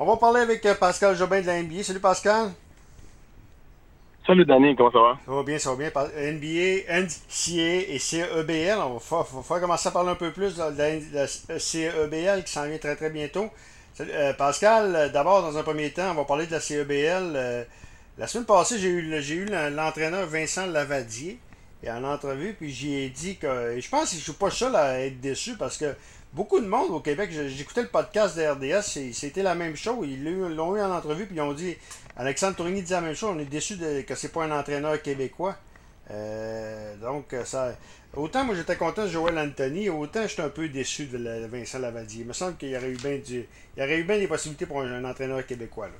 On va parler avec euh, Pascal Jobin de la NBA. Salut Pascal. Salut Danny, comment ça va? Ça va bien, ça va bien. NBA, NCA et CEBL. On va, faire commencer à parler un peu plus de la, CEBL qui s'en vient très très bientôt. Euh, Pascal, euh, d'abord, dans un premier temps, on va parler de la CEBL. la semaine passée, j'ai eu, j'ai eu l'entraîneur Vincent Lavadier et en entrevue, puis j'ai dit que. Je pense que je suis pas seul à être déçu parce que beaucoup de monde au Québec, j'écoutais le podcast de RDS, c'était la même chose. Ils l'ont eu en entrevue, puis ils ont dit Alexandre Tourigny dit la même chose on est déçu de, que c'est pas un entraîneur québécois. Euh, donc, ça. Autant moi j'étais content de Joël Anthony, autant j'étais un peu déçu de Vincent Lavadier. Il me semble qu'il y aurait eu bien du, il y aurait eu bien des possibilités pour un, entraîneur québécois. Là.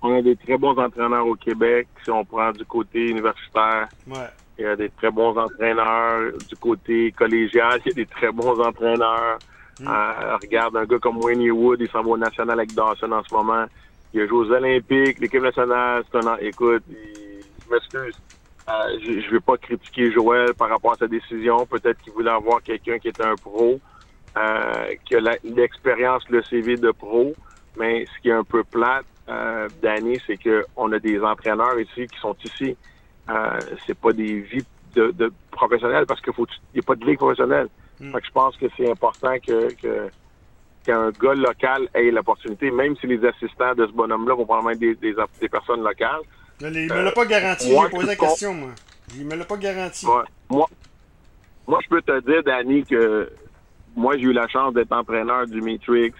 On a des très bons entraîneurs au Québec, si on prend du côté universitaire. Ouais. Il y a des très bons entraîneurs du côté collégial. Il y a des très bons entraîneurs. Mm. Euh, regarde un gars comme Wayne Wood, il s'en va au national avec Dawson en ce moment. Il a joué aux Olympiques, l'équipe nationale. C'est un écoute, je m'excuse. Euh, je ne veux pas critiquer Joël par rapport à sa décision. Peut-être qu'il voulait avoir quelqu'un qui était un pro, euh, qui a l'expérience, le CV de pro. Mais ce qui est un peu plate, euh, Danny, c'est qu'on a des entraîneurs ici qui sont ici. Euh, c'est pas des vies de, de professionnels parce qu'il n'y a pas de ligue professionnelle. Mm. je pense que c'est important que, qu'un gars local ait l'opportunité, même si les assistants de ce bonhomme-là vont probablement être des, des, personnes locales. il ne me l'a pas garanti, j'ai posé la question, moi. Il me l'a pas garanti. Moi, moi, je peux te dire, Danny, que moi, j'ai eu la chance d'être entraîneur du Matrix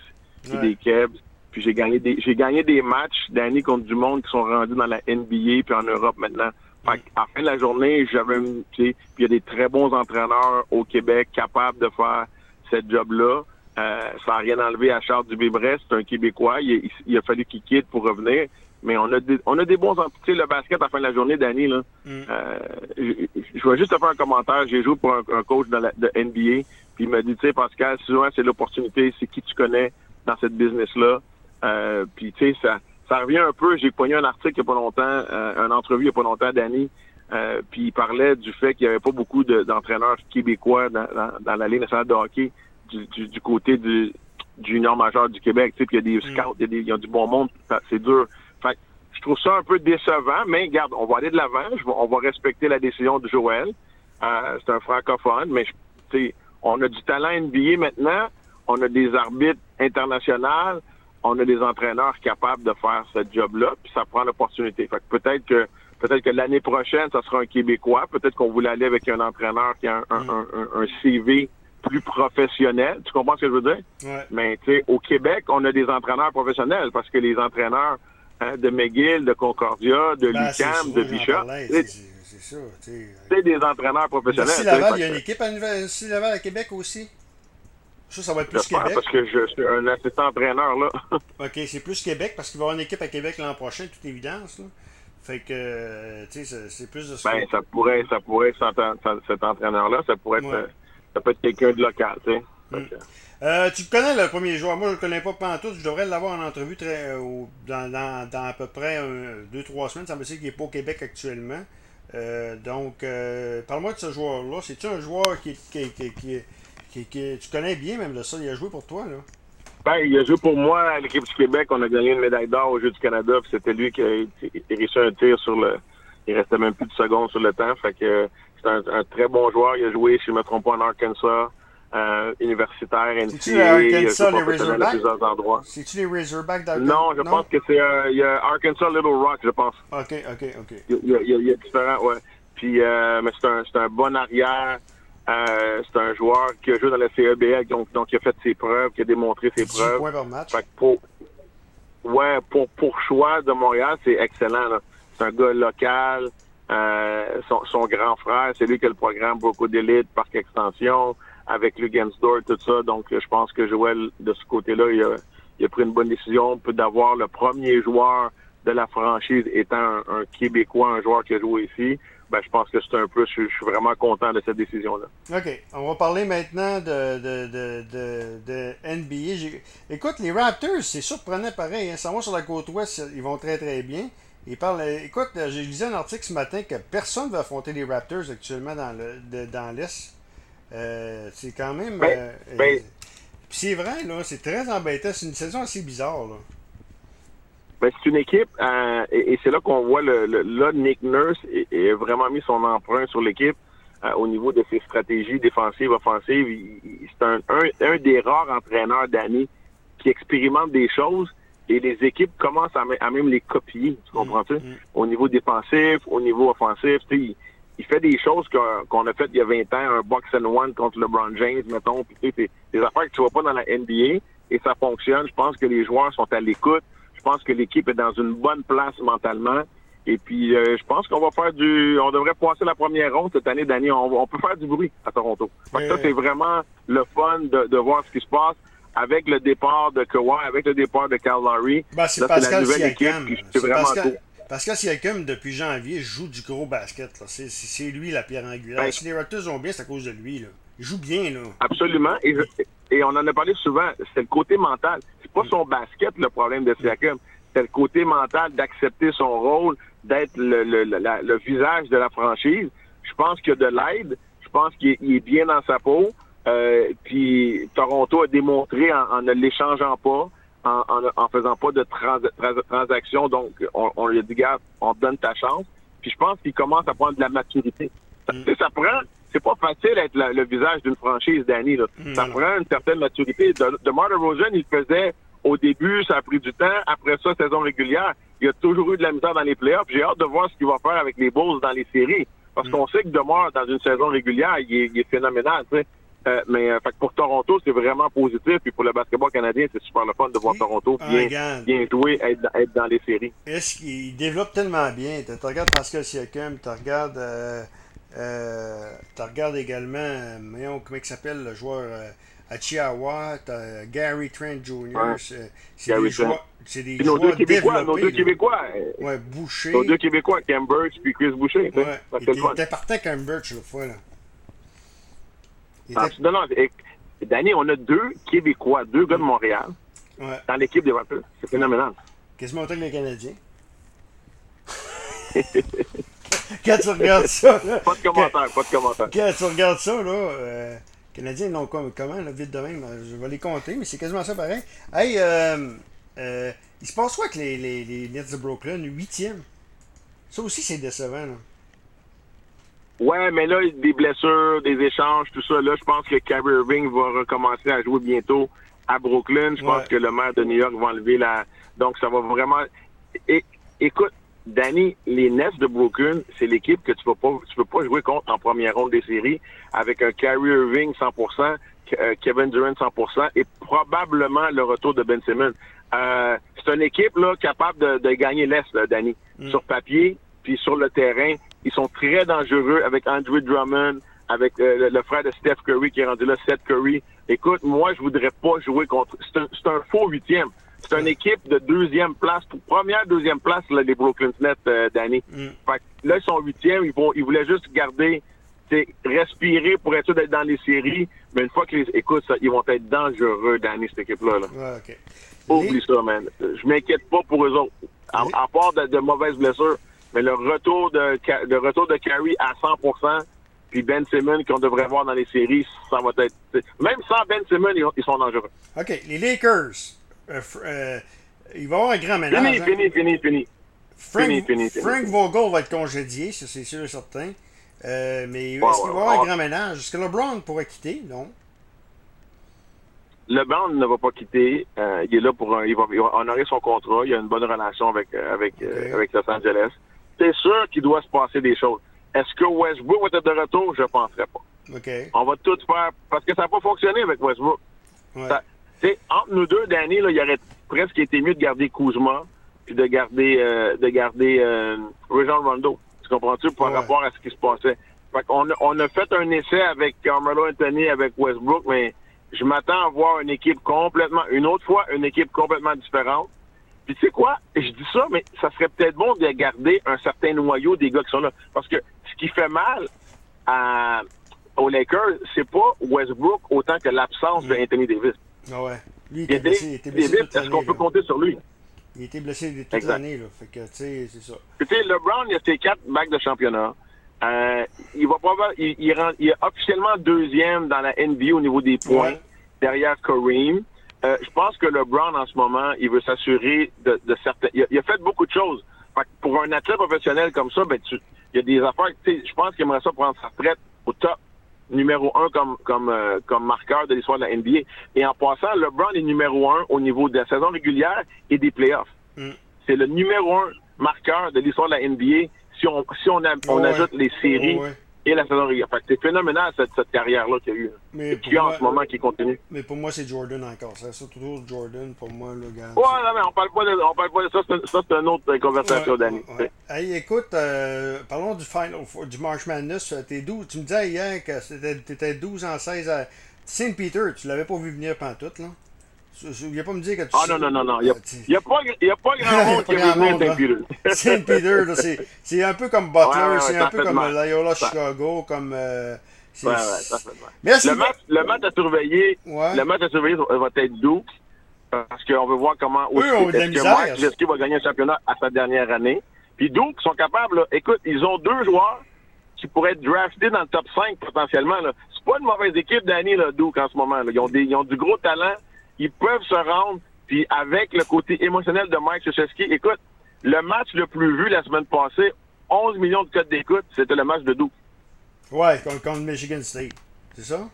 et des Kebs. Puis j'ai gagné des j'ai gagné des matchs d'année contre du monde qui sont rendus dans la NBA puis en Europe maintenant. Fait à la fin de la journée, j'avais puis il y a des très bons entraîneurs au Québec capables de faire cette job-là. Euh, ça n'a rien enlevé à Charles Dubé-Brest, c'est un Québécois. Il, a fallu qu'il quitte pour revenir. Mais on a des, on a des bons tu le basket à la fin de la journée, Danny, là. Mm. Euh, je, vais juste te faire un commentaire. J'ai joué pour un, coach de, la, de NBA, puis il m'a dit, tu sais, Pascal, souvent c'est l'opportunité, c'est qui tu connais dans cette business-là. Euh, puis tu sais, ça, ça revient un peu. J'ai pogné un article il n'y a pas longtemps, euh, un entrevue il n'y a pas longtemps, Danny. Euh, puis il parlait du fait qu'il n'y avait pas beaucoup d'entraîneurs québécois dans, dans, la Ligue nationale de hockey du, du, côté du, du junior majeur du Québec. Tu sais, puis il y a des mm. scouts, il y, a du bon monde. C'est dur. Fait je trouve ça un peu décevant, mais regarde, on va aller de l'avant. On va respecter la décision de Joël. Euh, c'est un francophone, mais sais, on a du talent NBA maintenant. On a des arbitres internationaux on a des entraîneurs capables de faire ce job-là, puis ça prend l'opportunité. Fait que peut-être que peut-être que l'année prochaine, ça sera un Québécois. Peut-être qu'on voulait aller avec un entraîneur qui a un, mm. CV plus professionnel. Tu comprends ce que je veux dire? Mais tu sais, au Québec, on a des entraîneurs professionnels parce que les entraîneurs hein, de McGill, de Concordia, de ben, Lucam, de Bishop, c'est des entraîneurs professionnels. Laval, il y a une équipe à, Laval à Québec aussi. Ça, ça va être plus Québec. parce que je suis un assistant entraîneur, là. OK, c'est plus Québec parce qu'il va y avoir une équipe à Québec l'an prochain, toute évidence. Là. Fait que, tu sais, c'est plus de Ben, ça pourrait, ça pourrait être cet entraîneur-là, ça pourrait être, ça peut être quelqu'un de local, tu sais. Hmm. Euh, tu connais le premier joueur. Moi, je ne le connais pas tout. Je devrais l'avoir en entrevue très, euh, dans, dans, dans, à peu près deux, trois semaines. Ça me dit qu'il n'est pas au Québec actuellement. Euh, donc, parle-moi de ce joueur-là. C'est-tu un joueur qui, qui, qui, qui, tu connais bien même le ça. Il a joué pour toi, là. Ben, il a joué pour moi à l'équipe du Québec. On a gagné une médaille d'or au Jeux du Canada. C'était lui qui a, réussi un tir sur le. Il restait même plus de secondes sur le temps. Fait que c'est un, très bon joueur. Il a joué, si je ne me trompe pas, en Arkansas. Euh, universitaire, C'est-tu Arkansas, les Razorbacks? C'est-tu les Razorbacks d'Arkansas? Non, je pense que c'est euh, Arkansas Little Rock, je pense. OK, OK, OK. Il y a, il y a, différents, ouais. Puis, euh, mais c'est un, un bon arrière. Euh, c'est un joueur qui a joué dans la CEBL, donc, donc il a fait ses preuves, qui a démontré ses preuves. points par match. pour, ouais, pour, pour choix de Montréal, c'est excellent. C'est un gars local. Euh, son, son, grand frère, c'est lui qui a le programme beaucoup d'élite, Parc Extension, avec Lugensdor, tout ça. Donc, je pense que Joël, de ce côté-là, il a, il a pris une bonne décision d'avoir le premier joueur de la franchise étant un, un Québécois, un joueur qui a joué ici ben, je pense que c'est un peu, je, suis vraiment content de cette décision-là. OK. On va parler maintenant de, de, de, de, NBA. Écoute, les Raptors, c'est surprenant pareil. Hein. Ça va sur la côte ouest, ils vont très très bien. Ils parlent, écoute, j'ai lu un article ce matin que personne ne va affronter les Raptors actuellement dans le dans l'Est. Euh, c'est quand même. Ben, euh, ben, c'est vrai, là, c'est très embêtant. C'est une saison assez bizarre, là. Ben, c'est une équipe, euh, et, c'est là qu'on voit le, là, Nick Nurse a vraiment mis son emprunt sur l'équipe euh, au niveau de ses stratégies défensives, offensives. C'est un, un, des rares entraîneurs d'année qui expérimente des choses et les équipes commencent à, même les copier, tu comprends-tu? Mm, mm. Au niveau défensif, au niveau offensif, il, il fait des choses qu'on a faites il y a 20 ans, un box and one contre LeBron James, mettons, puis des affaires que tu vois pas dans la NBA et ça fonctionne. Je pense que les joueurs sont à l'écoute. Je pense que l'équipe est dans une bonne place mentalement. Et puis, euh, je pense qu'on va faire du... On devrait passer la première ronde cette année d'année. On, peut faire du bruit à Toronto. Fait ça, c'est vraiment le fun de, de voir ce qui se passe avec le départ de Kawhi, avec le départ de Cal Lowry. Ben, c'est la nouvelle équipe. C'est vraiment Pascal, Pascal Siakam, depuis janvier, joue du gros basket. C'est lui la pierre angulaire. Ben, si les Raptors ont bien, c'est à cause de lui. Là. Il joue bien. là. Absolument. Et, et on en a parlé souvent. C'est le côté mental. Pas son basket le problème de Siakam. C'est le côté mental d'accepter son rôle, d'être le, le, le, visage de la franchise. Je pense qu'il y a de l'aide. Je pense qu'il est bien dans sa peau. Euh, puis Toronto a démontré en, ne l'échangeant pas, en, en, faisant pas de trans, transactions, donc on, on, lui a dit, gars, on te donne ta chance. Puis je pense qu'il commence à prendre de la maturité. Ça, mm. ça prend, c'est pas facile d'être le visage d'une franchise d'année. Mm. Ça prend une certaine maturité. De, de Rosen, il faisait au début, ça a pris du temps. Après ça, saison régulière, il a toujours eu de la misère dans les playoffs. J'ai hâte de voir ce qu'il va faire avec les Bulls dans les séries. Parce mm. qu'on sait que Demar, dans une saison régulière, il est, il est phénoménal. Euh, mais euh, fait pour Toronto, c'est vraiment positif. Puis pour le basketball canadien, c'est super le fun de voir Toronto ah, bien, bien jouer, être, être, dans les séries. Est-ce qu'il développe tellement bien? Tu regardes Pascal Siakam, tu regardes, euh, euh, regardes également, comment il s'appelle le joueur à Chihuahua, as Gary Trent Jr. Ouais. C'est des joueurs. C'est des nos deux Québécois, nos deux Québécois. Ouais, Boucher. Nos deux Québécois, Cam Birch puis Chris Boucher. Ouais. Il était partant Cam Birch l'autre fois, là. Ah, non, non, Danny, on a deux Québécois, deux gars de Montréal dans l'équipe des Raptors. C'est phénoménal. Autant que les Canadiens? quand tu regardes ça. pas de commentaire, pas de commentaire. Quand tu regardes ça, là, euh, Canadiens, non, comment, là, vite de même, je vais les compter, mais c'est quasiment ça pareil. Hey, euh, euh, il se passe quoi avec les, les, les Nets de Brooklyn, huitième? Ça aussi, c'est décevant, là. Ouais, mais là, des blessures, des échanges, tout ça, là, je pense que Kyrie Irving va recommencer à jouer bientôt à Brooklyn. Je pense que le maire de New York va enlever la... Donc, ça va vraiment... écoute, Danny, les Nets de Brooklyn, c'est l'équipe que tu peux pas, tu peux pas jouer contre en première ronde des séries avec un Kyrie Irving 100%, euh, Kevin Durant 100% et probablement le retour de Ben Simmons. Euh, c'est une équipe là capable de, gagner l'Est, Danny. Mm. Sur papier, puis sur le terrain, ils sont très dangereux avec Andrew Drummond, avec euh, le, frère de Steph Curry qui est rendu là, Seth Curry. Écoute, moi, je voudrais pas jouer contre. C'est un, faux huitième. C'est une équipe de deuxième place, première, deuxième place, là, les Brooklyn Nets euh, d'année. Mm. Fait là, ils sont huitièmes, ils, vont, ils voulaient juste garder, respirer pour être sûr d'être dans les séries. Mais une fois qu'ils écoute, ça, ils vont être dangereux d'année, cette équipe-là. Là. Ouais, Oublie ça, man. Je m'inquiète pas pour eux autres. À, part de mauvaises blessures, mais le retour de, le retour de Carey à 100%, puis Ben Simmons qu'on devrait voir dans les séries, ça va être. Même sans Ben Simmons, ils, sont dangereux. OK. Les Lakers, euh, euh, il va y avoir un grand ménage. Fini, hein? fini, fini, fini. Frank, fini, fini, Frank Vogel va être congédié, ça c'est sûr et certain. Euh, mais est-ce qu'il va y avoir un grand ménage? Est-ce que LeBron pourrait quitter? Non. LeBron ne va pas quitter. Il est là pour un, il va, honorer son contrat. Il a une bonne relation avec avec avec Los Angeles c'est sûr qu'il doit se passer des choses. Est-ce que Westbrook va être de retour? Je ne penserais pas. On va tout faire. Parce que ça n'a pas fonctionné avec Westbrook. Entre nous deux, Danny, là, il aurait presque été mieux de garder Kuzma puis de garder euh, de garder euh, Rondo. Tu comprends-tu? Par rapport à ce qui se passait. Fait on, on a fait un essai avec Carmelo Anthony, avec Westbrook, mais je m'attends à voir une équipe complètement, une autre fois, une équipe complètement différente. Puis tu sais quoi? Je dis ça, mais ça serait peut-être bon de garder un certain noyau des gars qui sont là. Parce que ce qui fait mal à, aux Lakers, c'est pas Westbrook autant que l'absence de Anthony Davis. Ah ouais. Lui, il était blessé, il était blessé Est-ce qu'on peut compter sur lui? Il était blessé toute l'année, là. Fait que, tu sais, c'est ça. Tu sais, LeBron, il a ses quatre bacs de championnat. Euh, il va il, il, il, est officiellement deuxième dans la NBA au niveau des points. derrière Kareem. Euh, je pense que LeBron, en ce moment, il veut s'assurer de, de certains... Il a, fait beaucoup de choses. pour un athlète professionnel comme ça, ben, tu, il y a des affaires... Je pense qu'il aimerait ça prendre sa retraite au top numéro un comme comme euh, comme marqueur de l'histoire de la NBA. Et en passant, LeBron est numéro un au niveau de la saison régulière et des playoffs. Mm. C'est le numéro un marqueur de l'histoire de la NBA si on si on, on ajoute les séries et la saison régulière. C'est phénoménal cette, cette carrière-là qu'il y a eu. Mais puis en ce moment qui continue. Mais pour moi, c'est Jordan encore. C'est toujours Jordan pour moi, le gars. Ouais, non, mais on parle pas de, on parle pas de ça. Ça, c'est une autre conversation, Danny. Hey, écoute, euh, parlons du final, du March Madness. Euh, t'es 12. Tu me disais hier que t'étais 12 en 16 à Saint Peter. Tu l'avais pas vu venir pantoute, là? Il n'y a pas me dire que tu. Ah non, non, non, non. Il n'y a, pas, y a pas grand monde qui a vu Saint-Peter. Saint-Peter, c'est un peu comme Butler, c'est un peu comme Loyola Chicago, comme. Euh, ouais, ouais. Merci. Le match, le match à surveiller, le match à surveiller va être doux parce qu'on veut voir comment oui, est-ce que Marc Leski va gagner un championnat à sa dernière année. Puis Duke sont capables, là, écoute, ils ont deux joueurs qui pourraient être draftés dans le top 5 potentiellement. C'est pas une mauvaise équipe, Danny, là, Duke, en ce moment. Là. Ils, ont des, ils ont du gros talent ils peuvent se rendre. Puis avec le côté émotionnel de Mike Krzyzewski, écoute, le match le plus vu la semaine passée, 11 millions de codes d'écoute, c'était le match de Duke. Ouais, contre, Michigan State. C'est ça?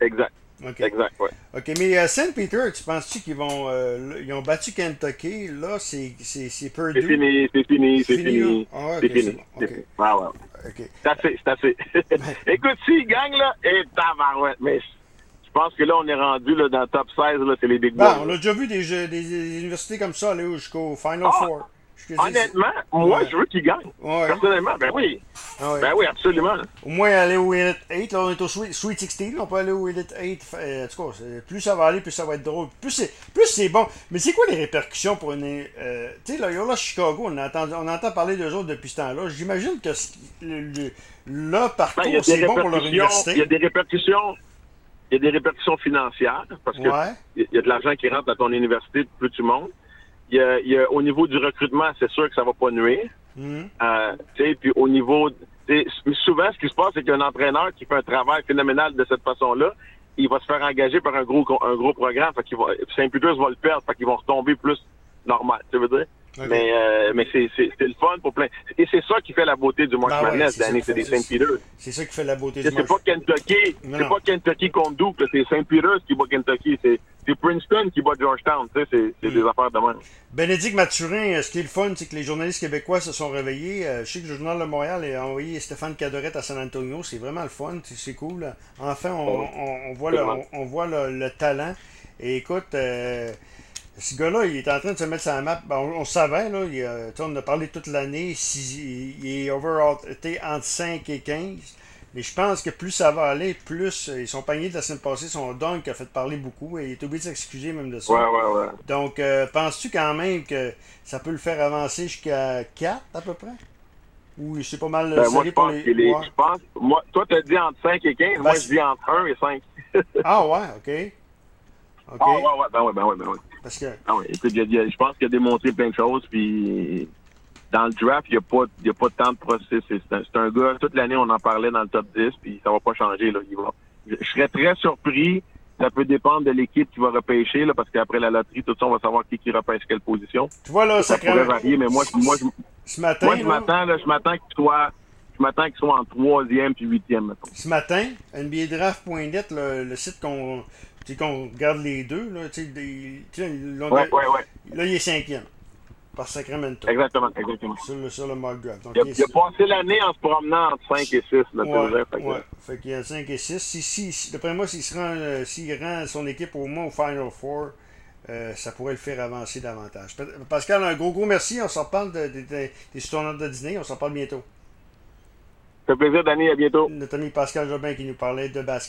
Exact. Exact, ouais. OK, mais euh, Saint Peter, tu penses-tu qu'ils vont. Euh, ils ont battu Kentucky, là, c'est Purdue. C'est fini, c'est fini, c'est fini. c'est fini. C'est fini. Ah ouais. C'est assez, c'est assez. Écoute, s'ils gagnent, là, et tabarouette, mais je pense que là, on est rendu là, dans le top 16, là, c'est les Big Boys. on a déjà vu des, des, universités comme ça aller jusqu'au Final ah, Four. Honnêtement, moi, je veux qu'ils gagnent. Personnellement, ben oui. Ah ben oui, absolument. Au moins aller au Elite 8. Là, on est au Sweet, 16. on peut aller au Elite 8. Euh, en tout cas, plus ça va aller, plus ça va être drôle. Plus c'est, plus c'est bon. Mais c'est quoi les répercussions pour une. Euh, tu sais, là, là, Chicago, on entend, on entend parler d'eux autres depuis ce temps-là. J'imagine que le, là, partout, ben, c'est bon pour leur université. Il y a des répercussions il y a des répercussions financières parce que il y a de l'argent qui rentre dans ton université, plus tu montes. Il y, a, au niveau du recrutement, c'est sûr que ça va pas nuire. Mm. Euh, puis au niveau, souvent, ce qui se passe, c'est qu'un entraîneur qui fait un travail phénoménal de cette façon-là, il va se faire engager par un gros un gros programme, fait qu'il va, Saint-Pétersbourg va le perdre, fait qu'ils vont retomber plus normal. Tu veux dire? Mais, euh, mais c'est, c'est, c'est le fun pour plein. Et c'est ça qui fait la beauté du March ben Madness, Danny, c'est des Saint-Peter. C'est ça qui fait la beauté du March C'est pas Kentucky, c'est pas Kentucky contre Duke, c'est Saint-Peter qui bat Kentucky, c'est, Princeton qui bat Georgetown, tu sais, c'est, c'est des hmm. affaires de même. Bénédicte Mathurin, ce qui est le fun, c'est que les journalistes québécois se sont réveillés. Euh, je sais que le Journal de Montréal a envoyé Stéphane Cadorette à San Antonio, c'est vraiment le fun, c'est cool. Enfin, on, on, on voit, le, on, voit le, le, talent. Et écoute, euh, ce gars-là, il est en train de se mettre sur la map. Ben, on, savait, là, il, on a parlé toute l'année. Si, il est overall entre 5 et 15. Mais je pense que plus ça va aller, plus euh, ils sont pagnés de la semaine passée. Son dunk a fait parler beaucoup et il est obligé de s'excuser même de ça. Ouais, ouais, ouais. Donc, euh, penses-tu quand même que ça peut le faire avancer jusqu'à 4 à peu près? Ou c'est pas mal ben, moi, je pense les... je pense, moi, toi, tu as dit entre 5 et 15. moi, ben, je dis entre 1 et 5. ah ouais, OK. OK. Ah ouais, ouais, ben ouais, ben ouais, ben ouais. Parce que... Ah oui, écoute, je pense qu'il a démontré plein de choses, puis dans le draft, il n'y a, pas, a pas tant de processus. C'est un, gars, toute l'année, on en parlait dans le top 10, puis ça va pas changer. Là. Il va, je serais très surpris. Ça peut dépendre de l'équipe qui va repêcher, là, parce qu'après la loterie, tout ça, on va savoir qui, qui repêche quelle position. Tu vois, là, ça, pourrait varier, mais moi, moi, je, ce matin, moi, je m'attends, là, je m'attends qu'il soit je m'attends qu'il soit en troisième puis huitième. Ce matin, NBADraft.net, le, le site qu'on sais, qu'on regarde les deux, là, tu sais, ouais, ouais, ouais. là, il est cinquième. Par Sacramento. Exactement, exactement. Sur le, sur le mock draft. Donc, il, a, il, a, passé l'année en se promenant entre 5 et 6. Là, ouais, fait, ouais. fait qu'il y a 5 et 6. Si, si, D'après moi, s'il rend, euh, rend son équipe au moins au Final Four, euh, ça pourrait le faire avancer davantage. Pascal, un gros, gros merci. On s'en parle de, de, de, des tournois de dîner. On s'en parle bientôt. Ça fait plaisir, Danny. À bientôt. Notre ami Pascal Jobin qui nous parlait de basket.